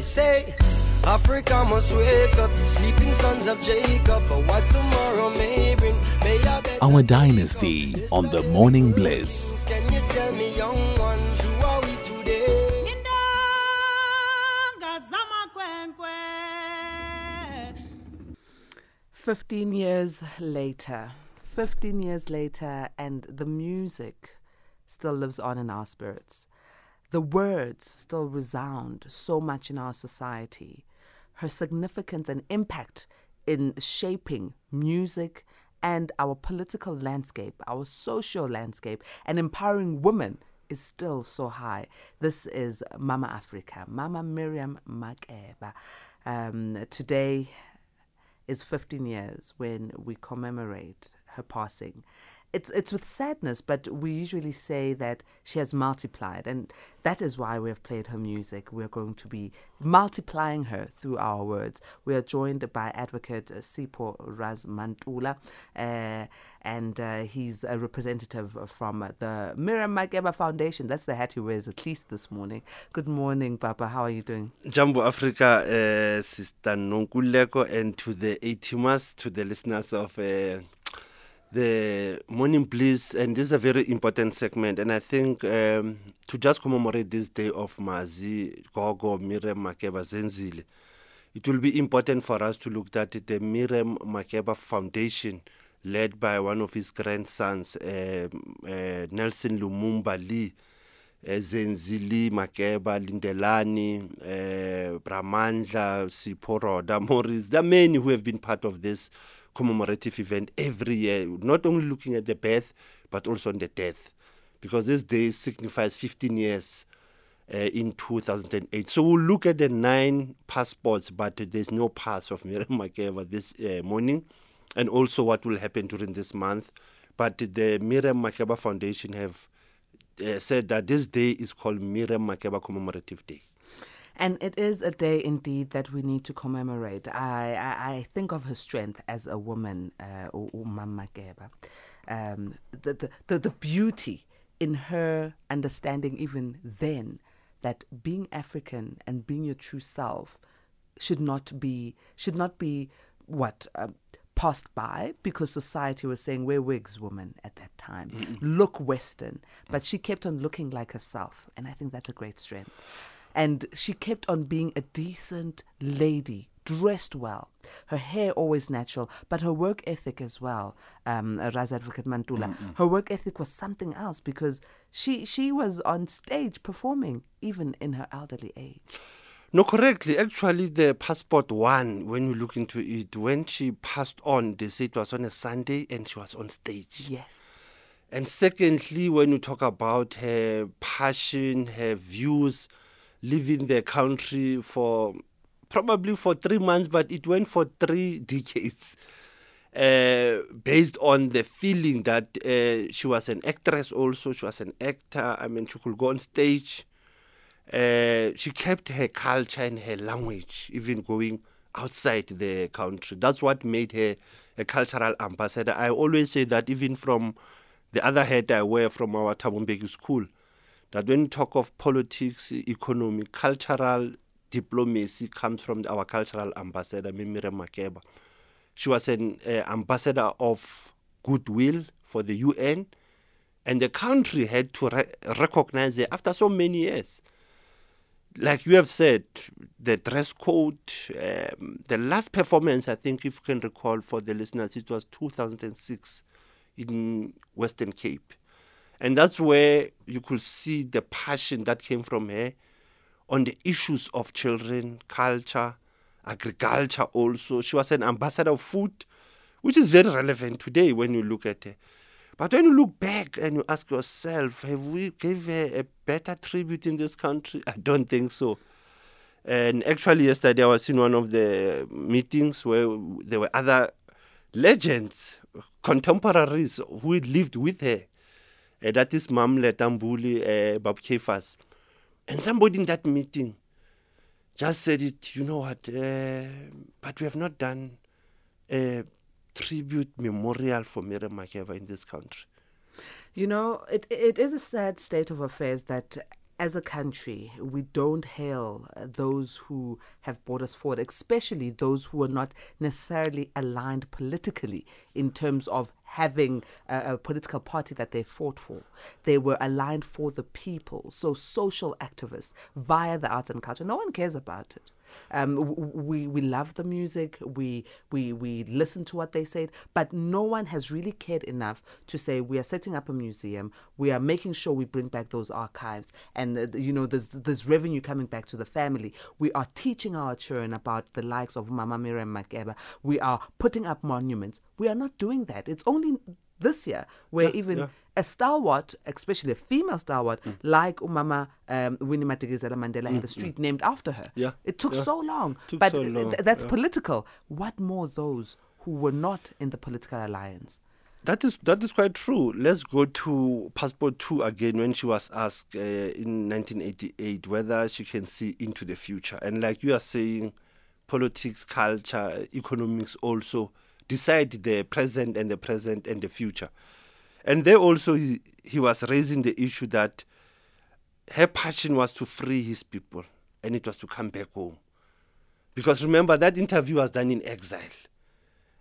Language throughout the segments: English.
I say, Africa must wake up, the sleeping sons of Jacob, for what tomorrow may bring. May Our dynasty on the Morning Bliss. Can you tell me, young ones, who are we today? 15 years later, 15 years later, and the music still lives on in our spirits. The words still resound so much in our society. Her significance and impact in shaping music and our political landscape, our social landscape, and empowering women is still so high. This is Mama Africa, Mama Miriam Makeba. Um, today, is 15 years when we commemorate her passing. It's, it's with sadness, but we usually say that she has multiplied, and that is why we have played her music. We're going to be multiplying her through our words. We are joined by advocate uh, Sipho Razmantula, uh, and uh, he's a representative from the Miriam Makeba Foundation. That's the hat he wears, at least this morning. Good morning, Papa. How are you doing? Jambo Africa, uh, Sister Nonkuleko, and to the ATMAS, to the listeners of uh, the Morning Bliss. And this is a very important segment. And I think um, to just commemorate this day of Mazi, Gogo, Miriam Makeba, Zenzile, it will be important for us to look at the Miriam Makeba Foundation, led by one of his grandsons, um uh, Nelson Lumumba Lee. uh, Zenzili Makeba, Lindelani, uh, Bramandla, Siporoda, Morris. There are many who have been part of this commemorative event every year, not only looking at the birth, but also on the death. Because this day signifies 15 years uh, in 2008. So we'll look at the nine passports, but there's no pass of Miriam Makeba this uh, morning, and also what will happen during this month. But the Miriam Makeba Foundation have uh, said that this day is called Miriam Makeba Commemorative Day. And it is a day indeed that we need to commemorate. I, I, I think of her strength as a woman, uh, U- Umama Geba. Um, the, the, the, the beauty in her understanding, even then, that being African and being your true self should not be should not be what um, passed by because society was saying we're wigs woman at that time. Look western. But she kept on looking like herself. And i think that's a great strength and she kept on being a decent lady dressed well. Her hair always natural but her work ethic as well um raz advocate mantula. Her work ethic was something else because she she was on stage performing even in her elderly age. No, correctly. Actually, the passport one, when you look into it, when she passed on, they say it was on a Sunday and she was on stage. yes. And secondly, when you talk about her passion, her views, leaving the country for probably for three months, but it went for three decades. Uh, based on the feeling that uh, she was an actress, also she was an actor. I mean, she could go on stage. Uh, she kept her culture and her language, even going outside the country. That's what made her a cultural ambassador. I always say that even from the other hat I wear from our Thabo Mbeki school, that when we talk of politics, economy, cultural diplomacy comes from our cultural ambassador, Mimire Makeba. She was an uh, ambassador of goodwill for the UN, and the country had to re- recognize her after so many years like you have said, the dress code, um, the last performance, I think, if you can recall for the listeners, it was 2006 in Western Cape. And that's where you could see the passion that came from her on the issues of children, culture, agriculture also. She was an ambassador of food, which is very relevant today when you look at her. But when you look back and you ask yourself, have we gave her a better tribute in this country? I don't think so. And actually, yesterday I was in one of the meetings where there were other legends, contemporaries who lived with her. Uh, that is Mam Letta Mbulu, uh, Bob Caiphus. And somebody in that meeting just said it, you know what, uh, but we have not done a tribute memorial for Miriam Makeba in this country. You know, it it is a sad state of affairs that as a country, we don't hail uh, those who have brought us forward, especially those who are not necessarily aligned politically in terms of having a, a, political party that they fought for. They were aligned for the people. So, social activists via the arts and culture. No one cares about it. Um, we we love the music. We we we listen to what they said, but no one has really cared enough to say we are setting up a museum. We are making sure we bring back those archives, and uh, you know there's there's revenue coming back to the family. We are teaching our children about the likes of Mama Miriam Makeba. We are putting up monuments. We are not doing that. It's only this year where Yeah, even yeah. a stalwart, especially a female stalwart, like Umama um, Winnie Madikizela Mandela, had a street named after her. Mm, Yeah, It took yeah. so long. Took but so long, th- that's political. What more those who were not in the political alliance? That is that is quite true. Let's go to passport two again when she was asked uh, in 1988 whether she can see into the future. And like you are saying, politics, culture, economics also decide the present and the present and the future. And there also he, he was raising the issue that her passion was to free his people and it was to come back home. Because remember that interview was done in exile.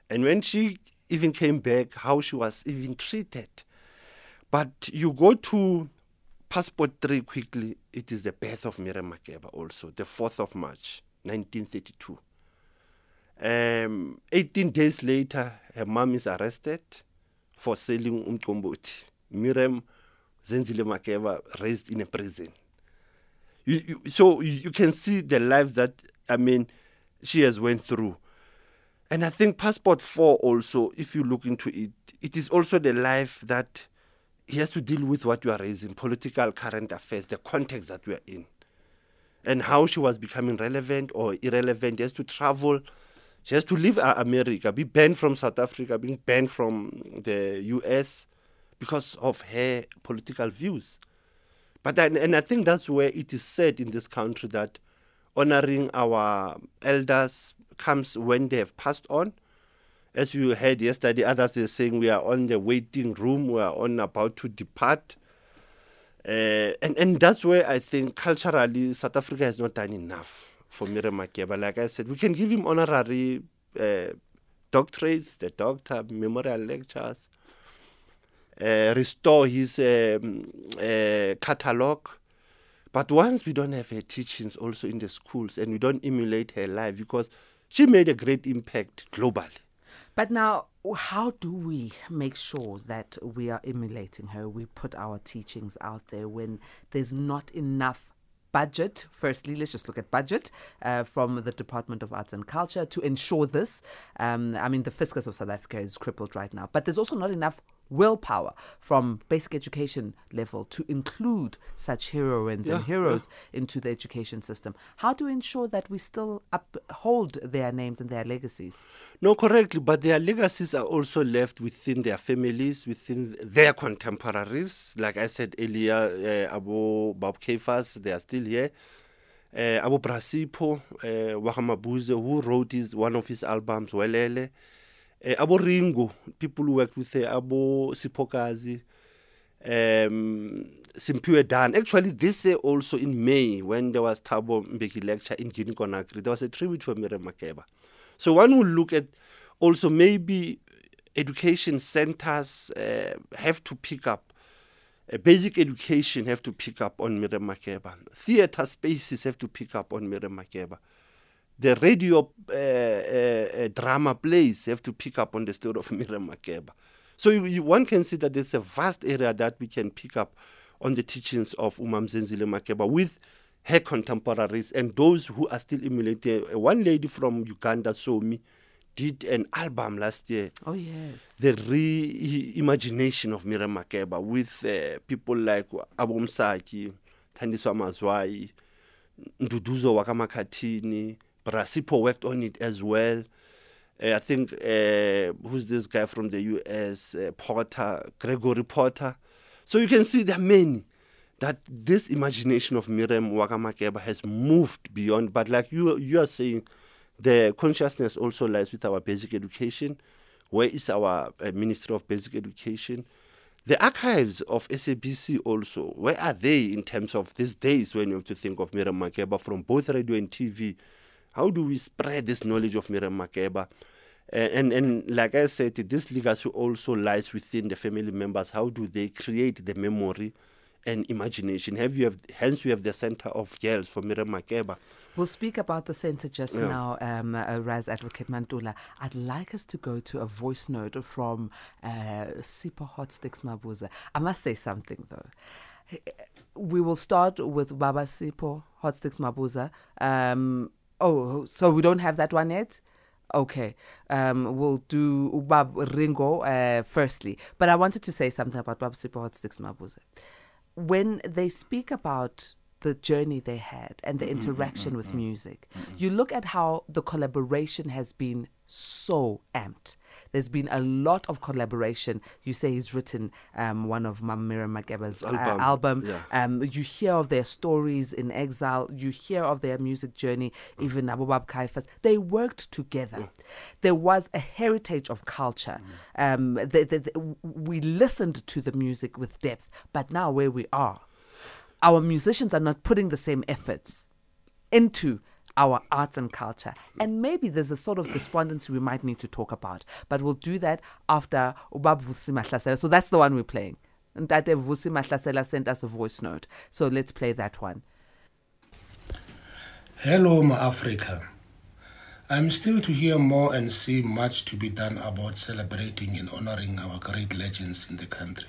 And when she even came back, how she was even treated. But you go to Passport 3 quickly, it is the birth of Miriam Makeba also, the 4th of March, 1932. Um, 18 days later, her mom is arrested for selling umqombothi. Miriam Zenzile Makeba raised in a prison. You, you, so you, can see the life that, I mean, she has went through. And I think Passport 4 also, if you look into it, it is also the life that he has to deal with what you are raising, political current affairs, the context that we are in. And how she was becoming relevant or irrelevant. She has to travel. She has to leave uh, America, be banned from South Africa, being banned from the US because of her political views. But and I think that's where it is said in this country that honoring our elders comes when they have passed on. As you heard yesterday, others are saying we are on the waiting room, we are on about to depart. Uh, and, and that's where I think culturally South Africa has not done enough for Miriam Makeba. Like I said, we can give him honorary uh, doctorates, the doctor, memorial lectures, uh, restore his um, uh, catalog. But once we don't have her teachings also in the schools and we don't emulate her life because she made a great impact globally. But now, how do we make sure that we are emulating her? We put our teachings out there when there's not enough budget. Firstly, let's just look at budget uh, from the Department of Arts and Culture to ensure this. Um, I mean, the fiscus of South Africa is crippled right now, but there's also not enough willpower from basic education level to include such heroines and Yeah, heroes into the education system. How do we ensure that we still uphold their names and their legacies? No, correctly, but their legacies are also left within their families, within their contemporaries. Like I said earlier, uh, Abu Bob Caiphus, they are still here. Uh, Abu Brasipo, uh, Wahamabuze, who wrote his, one of his albums, Welela. Uh, Abu Ringo, people who worked with uh, Abu Sipokazi, um, Simphiwe Dan. Actually, this year also in May, when there was Thabo Mbeki lecture in Guinea Conakry, there was a tribute for Miriam Makeba. So one will look at also maybe education centers uh, have to pick up, basic education have to pick up on Miriam Makeba. Theater spaces have to pick up on Miriam Makeba. The radio uh, uh, uh, drama plays have to pick up on the story of Miriam Makeba. So you, you, one can see that there's a vast area that we can pick up on the teachings of Umam Zenzile Makeba with her contemporaries and those who are still emulating. One lady from Uganda, Somi, did an album last year, Oh, yes. the reimagination of Miriam Makeba with uh, people like Abu Msaki, Thandiswa Mazwai, Nduduzo Wakamakatini, Brasipo worked on it as well. Uh, I think, uh, who's this guy from the US? Uh, Porter, Gregory Porter. So you can see there are many that this imagination of Miriam Wakamakeba has moved beyond. But like you, you are saying, the consciousness also lies with our basic education. Where is our uh, Ministry of Basic Education? The archives of SABC also, where are they in terms of these days when you have to think of Miriam Makeba from both radio and TV? How do we spread this knowledge of Miriam Makeba? And, and, and like I said, this legacy also lies within the family members. How do they create the memory and imagination? Have you have hence we have the center of girls for Miriam Makeba. We'll speak about the centre just Yeah. now, um, uh, Raz Advocate Mantula. I'd like us to go to a voice note from uh, Sipho Hotstix Mabuse. I must say something though. We will start with Baba Sipo Hot Sticks Mabuza. Um, oh, so we don't have that one yet? Okay, um, we'll do Ubab Ringo uh, firstly. But I wanted to say something about Baba Sipho Hotstix Mabuse when they speak about the journey they had and the interaction with music, you look at how the collaboration has been so amped. There's been a lot of collaboration. You say he's written um, one of Mamira Mageba's uh, Album, album. yeah. Um, you hear of their stories in exile. You hear of their music journey. Even Abubab Caiphus. They worked together. There was a heritage of culture. Um, the, the, the, we listened to the music with depth. But now where we are, our musicians are not putting the same efforts into our arts and culture. And maybe there's a sort of despondency we might need to talk about. But we'll do that after Ubab Vusi. So that's the one we're playing. And that Vusi Mahlasela sent us a voice note. So let's play that one. Hello, Ma Africa. I'm still to hear more and see much to be done about celebrating and honoring our great legends in the country.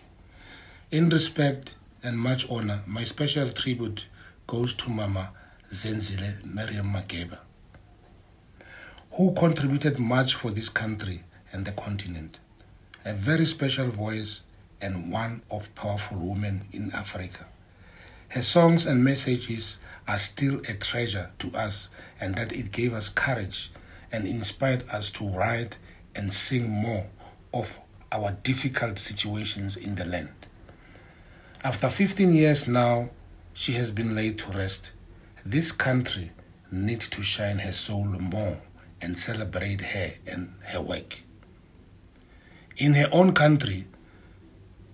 In respect and much honor, my special tribute goes to Mama Zenzile Miriam Makeba, who contributed much for this country and the continent. A very special voice and one of powerful women in Africa. Her songs and messages are still a treasure to us, and that it gave us courage and inspired us to write and sing more of our difficult situations in the land. After 15 years now, she has been laid to rest. This country needs to shine her soul more and celebrate her and her work. In her own country,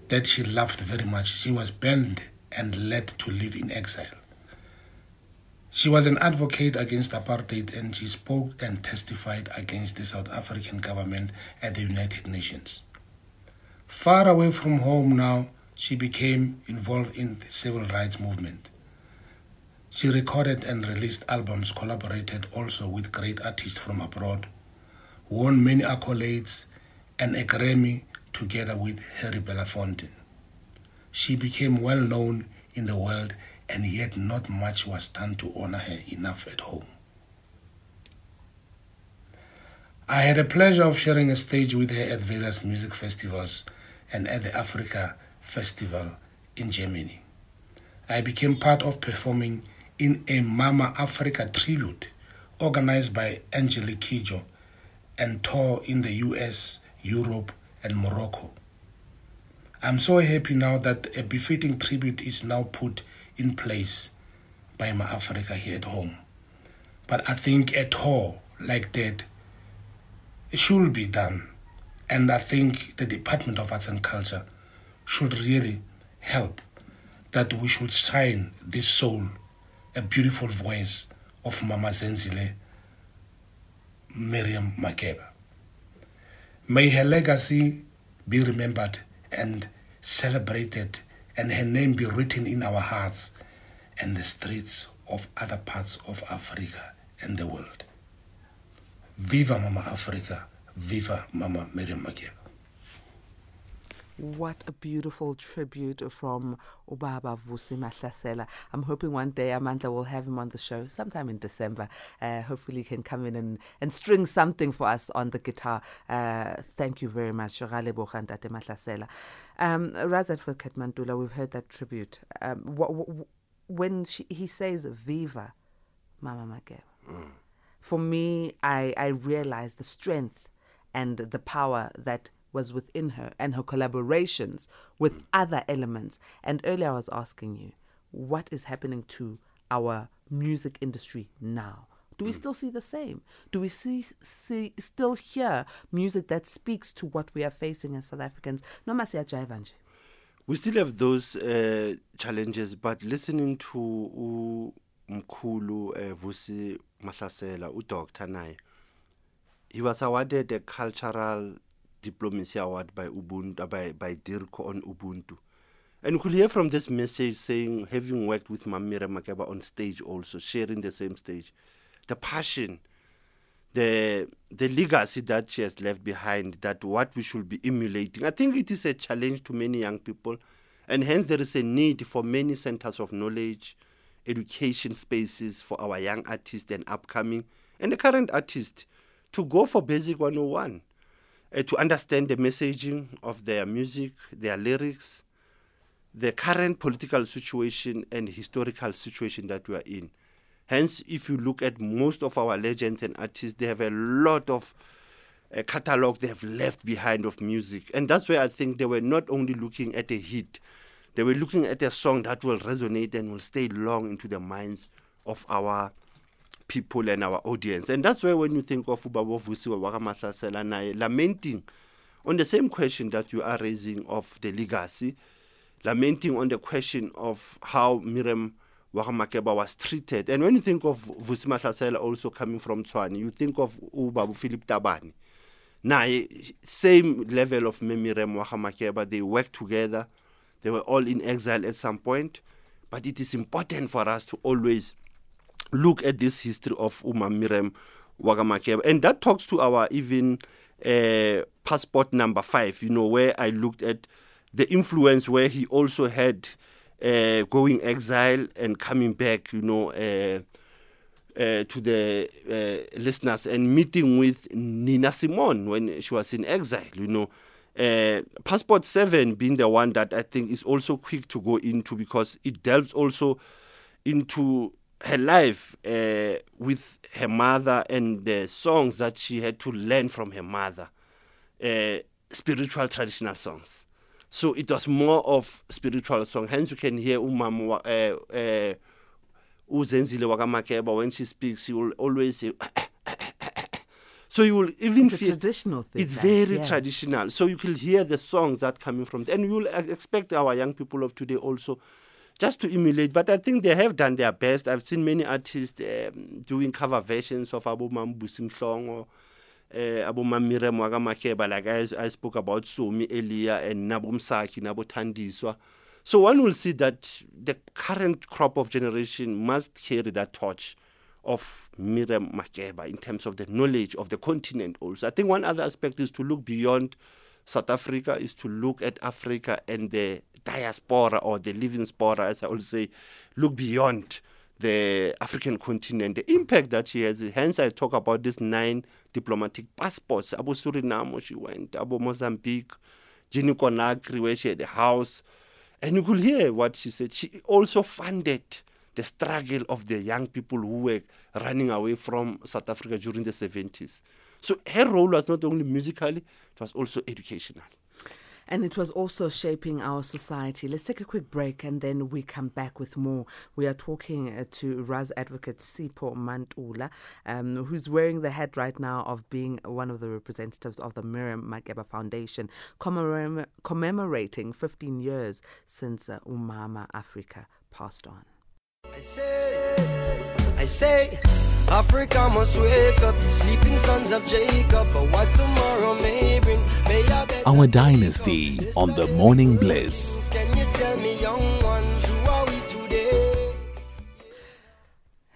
that she loved very much, she was banned and led to live in exile. She was an advocate against apartheid and she spoke and testified against the South African government at the United Nations. Far away from home now, she became involved in the civil rights movement. She recorded and released albums, collaborated also with great artists from abroad, won many accolades and a Grammy together with Harry Belafonte. She became well known in the world, and yet not much was done to honor her enough at home. I had a pleasure of sharing a stage with her at various music festivals and at the Africa Festival in Germany. I became part of performing in a Mama Africa tribute organized by Angelique Kidjo and tour in the US, Europe, and Morocco. I'm so happy now that a befitting tribute is now put in place by Ma Africa here at home. But I think a tour like that should be done. And I think the Department of Arts and Culture should really help that we should shine this soul, a beautiful voice of Mama Zenzile, Miriam Makeba. May her legacy be remembered and celebrated, and her name be written in our hearts and the streets of other parts of Africa and the world. Viva Mama Africa, viva Mama Miriam Makeba. What a beautiful tribute from Ubaba Vusi Mahlasela. I'm hoping one day Amanda will have him on the show sometime in December. Uh, hopefully, he can come in and, and string something for us on the guitar. Uh, thank you very much, Rale Mahlasela. Um, Razat Fakat Mandula, we've heard that tribute. Um, wh- wh- when she, he says Viva Mama Makeba, for me, I, I realized the strength and the power that was within her and her collaborations with other elements. And earlier I was asking you, what is happening to our music industry now? Do we still see the same? Do we see, see still hear music that speaks to what we are facing as South Africans? No masiya jiva nje. we still have those uh, challenges, but listening to u Mkhulu uh, Vusi Mahlasela, u Dr. Nai, he was awarded a cultural diplomacy award by Ubuntu by by DIRCO on Ubuntu. And you could hear from this message saying, having worked with Mamira Makeba on stage also, sharing the same stage, the passion, the the legacy that she has left behind, that what we should be emulating. I think it is a challenge to many young people, and hence there is a need for many centers of knowledge, education spaces for our young artists and upcoming and the current artists to go for basic 101, uh, to understand the messaging of their music, their lyrics, the current political situation and historical situation that we are in. Hence, if you look at most of our legends and artists, they have a lot of uh, catalog they have left behind of music. And that's where I think they were not only looking at a hit, they were looking at a song that will resonate and will stay long into the minds of our people and our audience. And that's where when you think of Ubabo Vusiwa Wakamasasela lamenting on the same question that you are raising of the legacy, lamenting on the question of how Miriam Wakamakeba was treated. And when you think of Vusima Sasela also coming from Tshwane, you think of Ubabu Philip Tabane. Now, same level of Miriam Wakamakeba, they worked together. They were all in exile at some point. But it is important for us to always look at this history of Uma Miriam Wakamakeba. And that talks to our even uh, passport number five, you know, where I looked at the influence where he also had uh, going exile and coming back, you know, uh, uh, to the uh, listeners and meeting with Nina Simone when she was in exile, you know. Uh, Passport 7 being the one that I think is also quick to go into because it delves also into her life uh, with her mother and the songs that she had to learn from her mother, spiritual traditional songs. So it was more of spiritual song. Hence you can hear umam uh, uh, uzenzile wakamakeba when she speaks, she will always say. so you will even it's feel traditional thing. it's very yeah. traditional. So you can hear the songs that coming from, and you will expect our young people of today also just to emulate. But I think they have done their best. I've seen many artists um, doing cover versions of Song or uh, Abu Mamirem Wagamakeba, like I, I spoke about Somi earlier, and Nabumsaki, Nabotandiswa. So one will see that the current crop of generation must carry that torch of Miriam Makeba in terms of the knowledge of the continent also. I think one other aspect is to look beyond South Africa, is to look at Africa and the diaspora or the living spora, as I will say, look beyond the African continent, the impact that she has. Hence, I talk about these nine diplomatic passports. Abu Suriname, she went, Abu Mozambique, Guinea Conakry, where she had a house. And you could hear what she said. She also funded the struggle of the young people who were running away from South Africa during the 70s. So her role was not only musically, it was also educational. And it was also shaping our society. Let's take a quick break and then we come back with more. We are talking uh, to Raz advocate Sipho Mantula, um, who's wearing the hat right now of being one of the representatives of the Miriam Makeba Foundation, commemora- commemorating 15 years since uh, Umama Africa passed on. I say, I say, Africa must wake up, the sleeping sons of Jacob, for what tomorrow may bring. May Our dynasty on the Morning Bliss. Can you tell me, young ones, who are we today?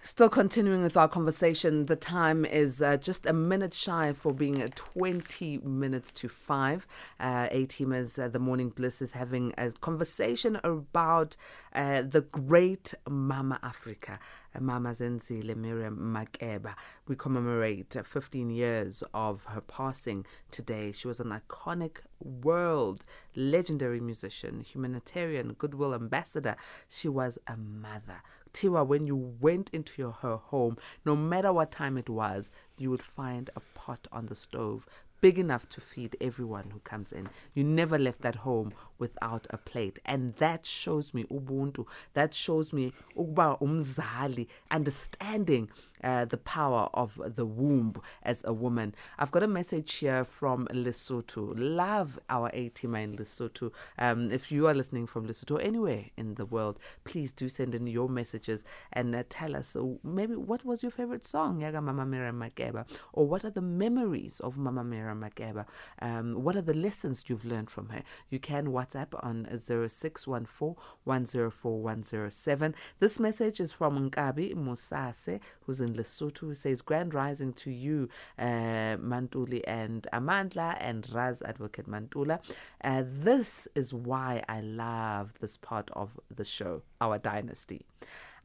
Still continuing with our conversation, the time is uh, just a minute shy for being uh, 20 minutes to 5. Uh, A teamers, uh, the Morning Bliss is having a conversation about uh, the great Mama Africa, uh, Mama Zenzile Miriam Makeba. We commemorate uh, 15 years of her passing today. She was an iconic world legendary musician, humanitarian, goodwill ambassador. She was a mother. Tiwa, when you went into your, her home, no matter what time it was, you would find a pot on the stove big enough to feed everyone who comes in. You never left that home without a plate. And that shows me ubuntu. That shows me ukuba umzali, understanding uh, the power of the womb as a woman. I've got a message here from Lesotho. Love our A team in Lesotho. Um, if you are listening from Lesotho anywhere in the world, please do send in your messages and uh, tell us uh, maybe what was your favorite song, Yaga Mama Mira Makeba, or what are the memories of Mama Mira Makeba? Um, what are the lessons you've learned from her? You can WhatsApp on 0614 104 107. This message is from Nkabi Musase, who's in Lesotho, who says, Grand rising to you, uh, Mantuli and Amandla and Raz Advocate Mantula. Uh, this is why I love this part of the show, our dynasty.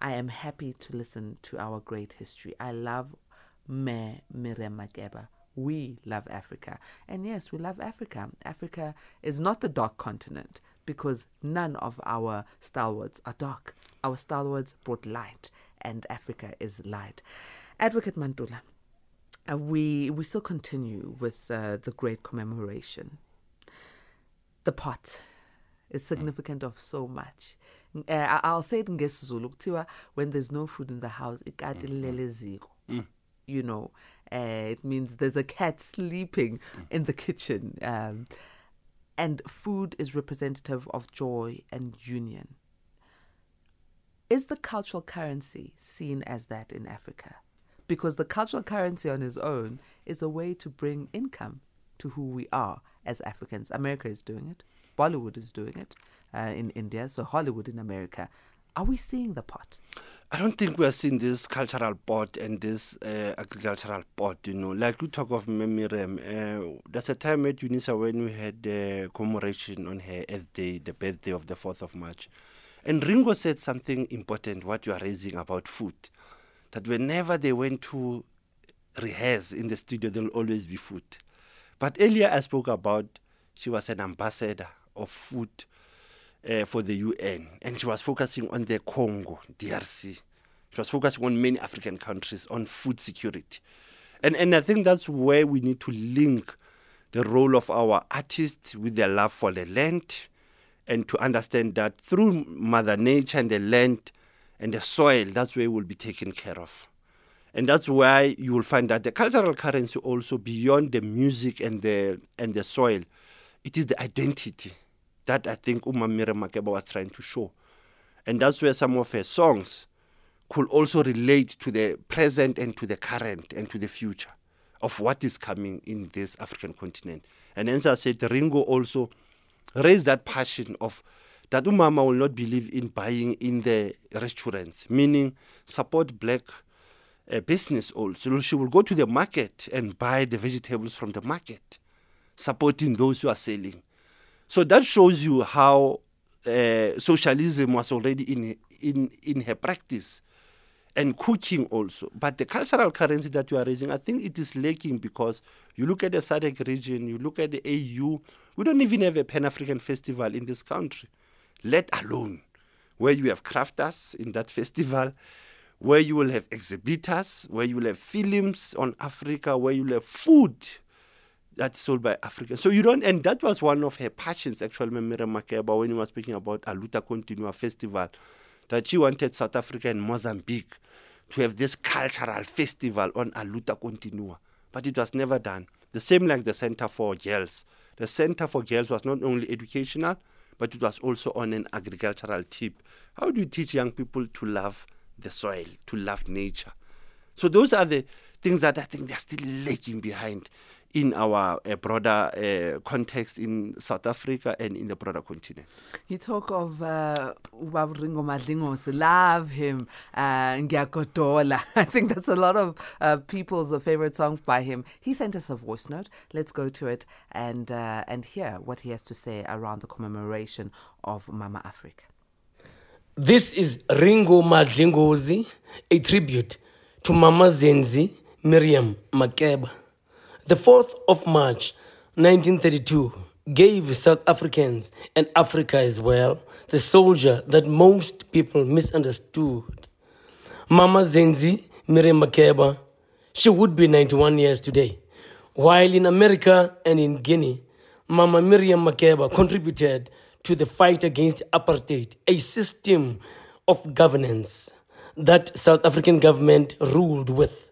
I am happy to listen to our great history. I love Me Miriam Makeba. We love Africa. And yes, we love Africa. Africa is not the dark continent because none of our stalwarts are dark. Our stalwarts brought light, and Africa is light. Advocate Mandula, uh, we, we still continue with uh, the great commemoration. The pot is significant of so much. Uh, I'll say it in kuthiwa when there's no food in the house lilele eziko. you know uh, it means there's a cat sleeping in the kitchen um, and food is representative of joy and union is the cultural currency seen as that in africa? Because the cultural currency on its own is a way to bring income to who we are as africans. America is doing it. Bollywood is doing it uh, in india so hollywood in america. Are we seeing the pot? I don't think we are seeing this cultural pot and this uh, agricultural pot, you know. Like you talk of Memirem, uh, there's a time at UNISA when we had uh, commemoration on her Earth Day, the birthday of the 4th of March. And Ringo said something important, what you are raising about food. That whenever they went to rehearse in the studio, there will always be food. But earlier I spoke about she was an ambassador of food uh, for the UN, and she was focusing on the Congo, DRC. She was focusing on many African countries on food security, and and I think that's where we need to link the role of our artists with their love for the land, and to understand that through Mother Nature and the land and the soil, that's where we'll be taken care of. And that's why you will find that the cultural currency also beyond the music and the and the soil, it is the identity that I think Umamire Makeba was trying to show. And that's where some of her songs could also relate to the present and to the current and to the future of what is coming in this African continent. And as I said, Ringo also raised that passion of that Umama will not believe in buying in the restaurants, meaning support black uh, business also. She will go to the market and buy the vegetables from the market, supporting those who are selling. So that shows you how uh, socialism was already in, in, in her practice and cooking also. But the cultural currency that you are raising, I think it is lacking because you look at the SADC region, you look at the AU, we don't even have a Pan African festival in this country, let alone where you have crafters in that festival, where you will have exhibitors, where you will have films on Africa, where you will have food that's sold by Africans. So you don't, and that was one of her passions, actually, Memira Makeba, when he was speaking about Aluta Continua Festival, that she wanted South Africa and Mozambique to have this cultural festival on Aluta Continua. But it was never done. The same like the Center for Girls. The Center for Girls was not only educational, but it was also on an agricultural tip. How do you teach young people to love the soil, to love nature? So those are the things that I think they're still lagging behind in our uh, broader uh, context in South Africa and in the broader continent. You talk of uh, Ubaba Ringo Madlingos, love him, uh, I think that's a lot of uh, people's uh, favorite songs by him. He sent us a voice note. Let's go to it and uh, and hear what he has to say around the commemoration of Mama Africa. This is Ringo Madlingozi, a tribute to Mama Zenzi Miriam Makeba. The 4th of March 1932 gave South Africans and Africa as well the soldier that most people misunderstood. Mama Zenzi Miriam Makeba, she would be 91 years today, While in America and in Guinea, Mama Miriam Makeba contributed to the fight against apartheid, a system of governance that South African government ruled with,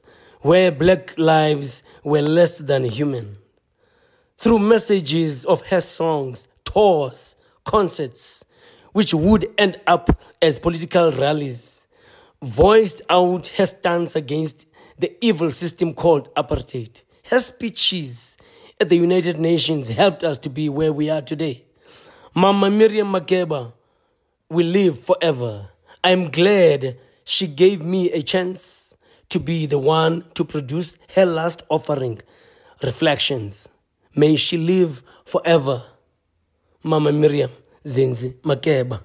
where black lives were less than human. Through messages of her songs, tours, concerts, which would end up as political rallies, voiced out her stance against the evil system called apartheid. Her speeches at the United Nations helped us to be where we are today. Mama Miriam Makeba will live forever. I'm glad she gave me a chance to be the one to produce her last offering, Reflections. May she live forever. Mama Miriam Zinzi Makeba.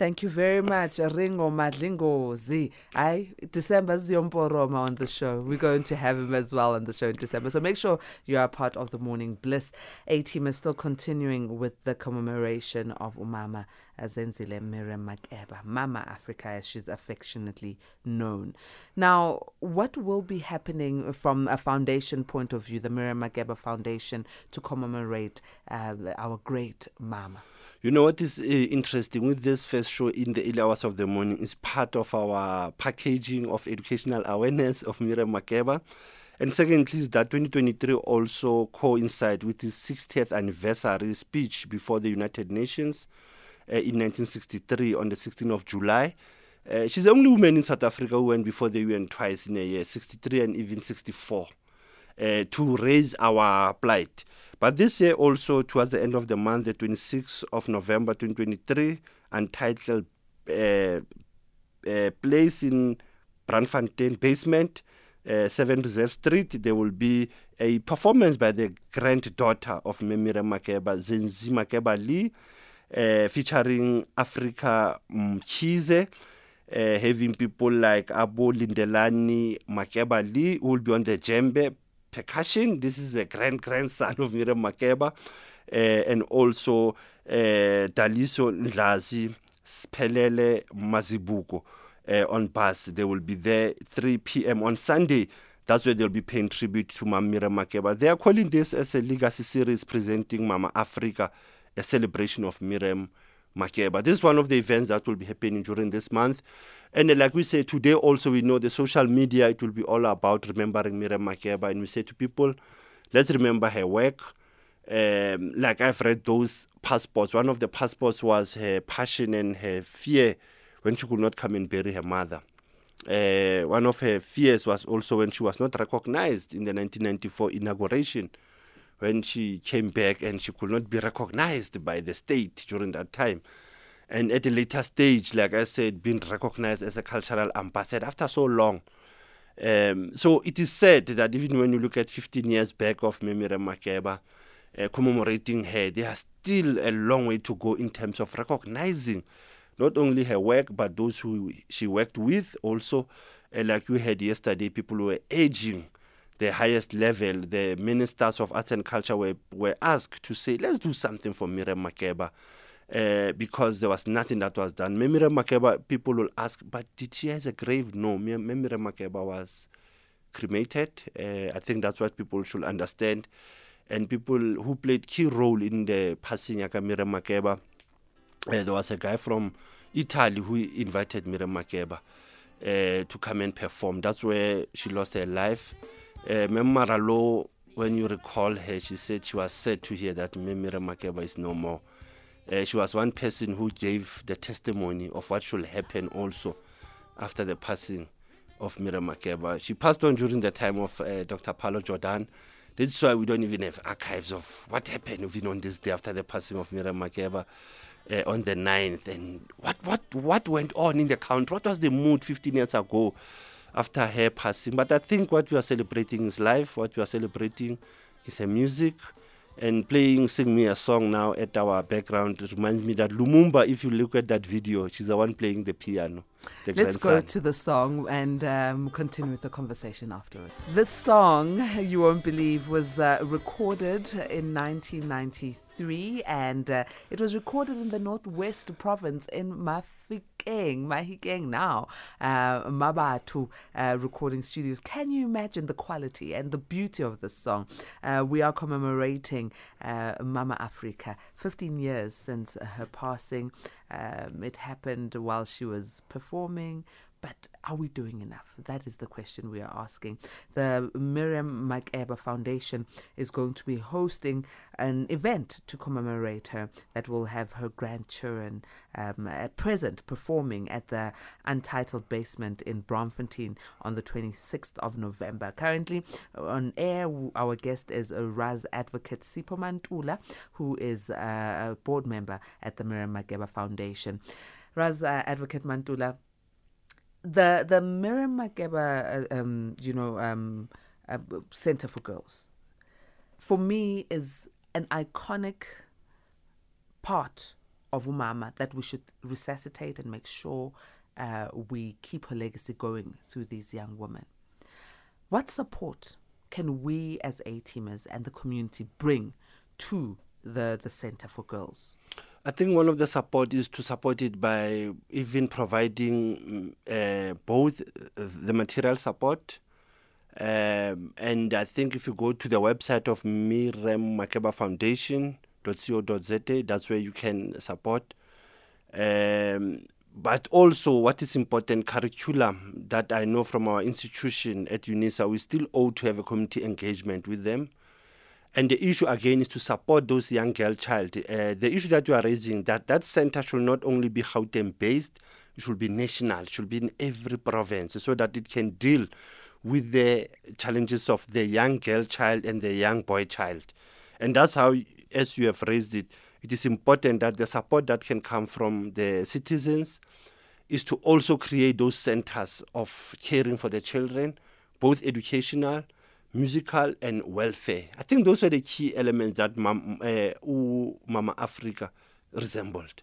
Thank you very much, Ringo Madlingozi. I December Ziomporoma on the show. We're going to have him as well on the show in December. So make sure you are part of the morning bliss. A team is still continuing with the commemoration of Umama Zenzile Miriam Makeba, Mama Africa, as she's affectionately known. Now, what will be happening from a foundation point of view, the Miriam Makeba Foundation, to commemorate uh, our great Mama? You know what is uh, interesting with this first show in the early hours of the morning is part of our packaging of educational awareness of Miriam Makeba. And secondly, is that 2023 also coincides with his 60th anniversary speech before the United Nations uh, in 1963 on the 16th of July. Uh, she's the only woman in South Africa who went before the UN twice in a year, 63 and even 64, uh, to raise our plight. But this year also, towards the end of the month, the 26th of November 2023, entitled uh, uh, Place in Braamfontein Basement, uh, 7 Reserve Street, there will be a performance by the granddaughter of Memire Makeba, Zenzi Makeba Lee, uh, featuring Africa Mchize. Uh, having people like Abu Lindelani Makeba Lee, who will be on the djembe, percussion. This is the grand grandson of Miriam Makeba, uh, and also uh, Daliso Ndlazi Spelele Mazibuko uh, on bus. They will be there 3 p.m. on Sunday. That's where they'll be paying tribute to Mama Miriam Makeba. They are calling this as a legacy series presenting Mama Africa, a celebration of Miriam Makeba. This is one of the events that will be happening during this month. And like we say today, also we know the social media, it will be all about remembering Miriam Makeba. And we say to people, let's remember her work. Um, like I've read those passports. One of the passports was her passion and her fear when she could not come and bury her mother. Uh, one of her fears was also when she was not recognized in the 1994 inauguration, when she came back and she could not be recognized by the state during that time and at a later stage, like I said, being recognized as a cultural ambassador after so long. Um, so it is said that even when you look at 15 years back of Memire Makeba, uh, commemorating her, there is still a long way to go in terms of recognizing not only her work, but those who she worked with also. Uh, like you heard yesterday, people were aging the highest level. The ministers of arts and culture were, were asked to say, let's do something for Miriam Makeba uh, because there was nothing that was done. Memire Makeba, people will ask, but did she have a grave? No, Memire Makeba was cremated. Uh, I think that's what people should understand. And people who played key role in the passing of Makeba, uh, there was a guy from Italy who invited Miriam Makeba uh, to come and perform. That's where she lost her life. Uh, Memmaralo, when you recall her, she said she was sad to hear that Miriam Makeba is no more. Uh, she was one person who gave the testimony of what should happen also after the passing of Miriam Makeba. She passed on during the time of uh, Dr. Pallo Jordan. This is why we don't even have archives of what happened even on this day after the passing of Miriam Makeba uh, on the 9th. And what, what, what went on in the country? What was the mood 15 years ago after her passing? But I think what we are celebrating is life. What we are celebrating is her music and playing Sing Me a Song now at our background reminds me that Lumumba, if you look at that video, she's the one playing the piano. The Let's grandson. go to the song and um, continue with the conversation afterwards. This song, you won't believe, was uh, recorded in 1993 and uh, it was recorded in the Northwest Province in Mafikeng Mahikeng now, uh, Mmabatho uh, Recording Studios. Can you imagine the quality and the beauty of this song? Uh, we are commemorating uh, Mama Africa, 15 years since her passing. Um, it happened while she was performing. But are we doing enough? That is the question we are asking. The Miriam Makeba Foundation is going to be hosting an event to commemorate her that will have her grandchildren um, at present performing at the Untitled Basement in Braamfontein on the 26th of November. Currently on air, our guest is Raz Advocate Sipho Mantula, who is a board member at the Miriam Makeba Foundation. Raz uh, Advocate Mantula, the the Miriam Makeba, uh, um, you know, um, uh, Center for Girls, for me is an iconic part of Umama that we should resuscitate and make sure uh, we keep her legacy going through these young women. What support can we as A teamers and the community bring to the, the Center for Girls? I think one of the support is to support it by even providing uh, both the material support. Um, and I think if you go to the website of Miriam Makeba Foundation.co.za, that's where you can support. Um, but also, what is important, curriculum that I know from our institution at UNISA, we still owe to have a community engagement with them and the issue again is to support those young girl child. Uh, the issue that you are raising that that center should not only be Gauteng based, it should be national, it should be in every province, so that it can deal with the challenges of the young girl child and the young boy child. And that's how, as you have raised it, it is important that the support that can come from the citizens is to also create those centers of caring for the children, both educational musical and welfare. I think those are the key elements that Mam, uh, Mama Africa resembled.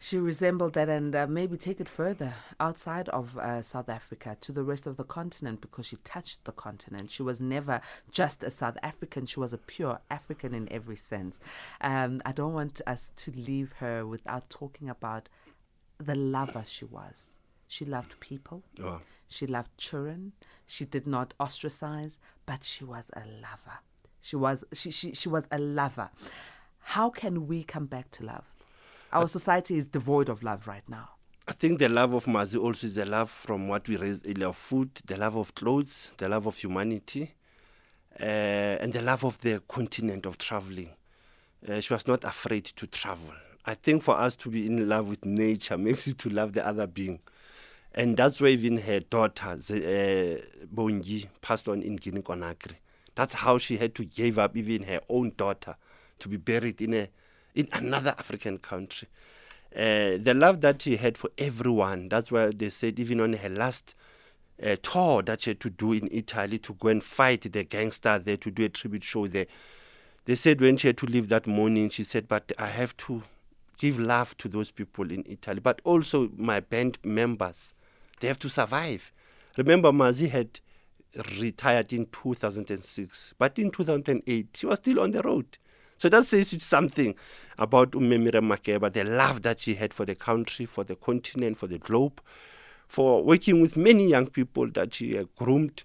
She resembled that, and uh, maybe take it further outside of uh, South Africa to the rest of the continent because she touched the continent. She was never just a South African, she was a pure African in every sense. Um, I don't want us to leave her without talking about the lover she was. She loved people. Oh. She loved children. She did not ostracize, but she was a lover. She was she, she, she was a lover. How can we come back to love? Our society is devoid of love right now. I think the love of Mazi also is the love from what we raise, the love of food, the love of clothes, the love of humanity, uh, and the love of the continent of traveling. Uh, she was not afraid to travel. I think for us to be in love with nature makes you to love the other being. And that's why even her daughter, uh, Bongi, passed on in Guinea Conakry. That's how she had to give up even her own daughter to be buried in a in another African country. Uh, the love that she had for everyone, that's why they said even on her last uh, tour that she had to do in Italy to go and fight the gangster there, to do a tribute show there. They said when she had to leave that morning, she said, but I have to give love to those people in Italy, but also my band members. They have to survive. Remember, Mazi had retired in 2006, but in 2008, she was still on the road. So that says something about Umemira Makeba, the love that she had for the country, for the continent, for the globe, for working with many young people that she groomed.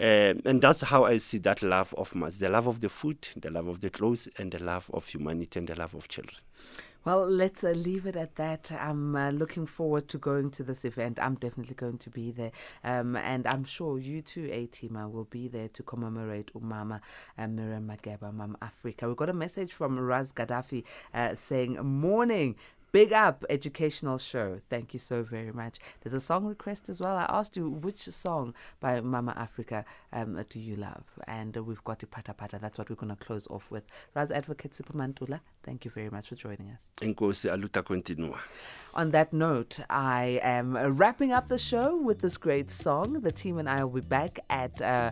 Um, and that's how I see that love of Mazi the love of the food, the love of the clothes, and the love of humanity and the love of children. Well, let's uh, leave it at that. I'm uh, looking forward to going to this event. I'm definitely going to be there. Um, and I'm sure you too, A-Teamer, will be there to commemorate Umama and Miriam Makeba, Mama Africa. We got a message from Raz Gaddafi uh, saying, Morning. Big up educational show. Thank you so very much. There's a song request as well. I asked you which song by Mama Africa um, do you love? And uh, we've got Ipata Pata. That's what we're going to close off with. Raz Advocate Sipho Mantula, thank you very much for joining us. Enkosi aluta continua. On that note, I am wrapping up the show with this great song. The team and I will be back at. Uh,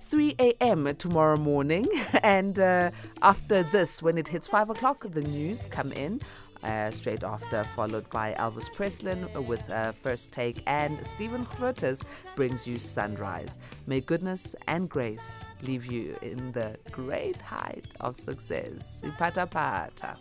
3 a.m. tomorrow morning. And uh, after this, when it hits 5 o'clock, the news come in uh, straight after, followed by Elvis Presslin with uh, First Take, and Stephen Grootes brings you Sunrise. May goodness and grace leave you in the great height of success. Ipata pata.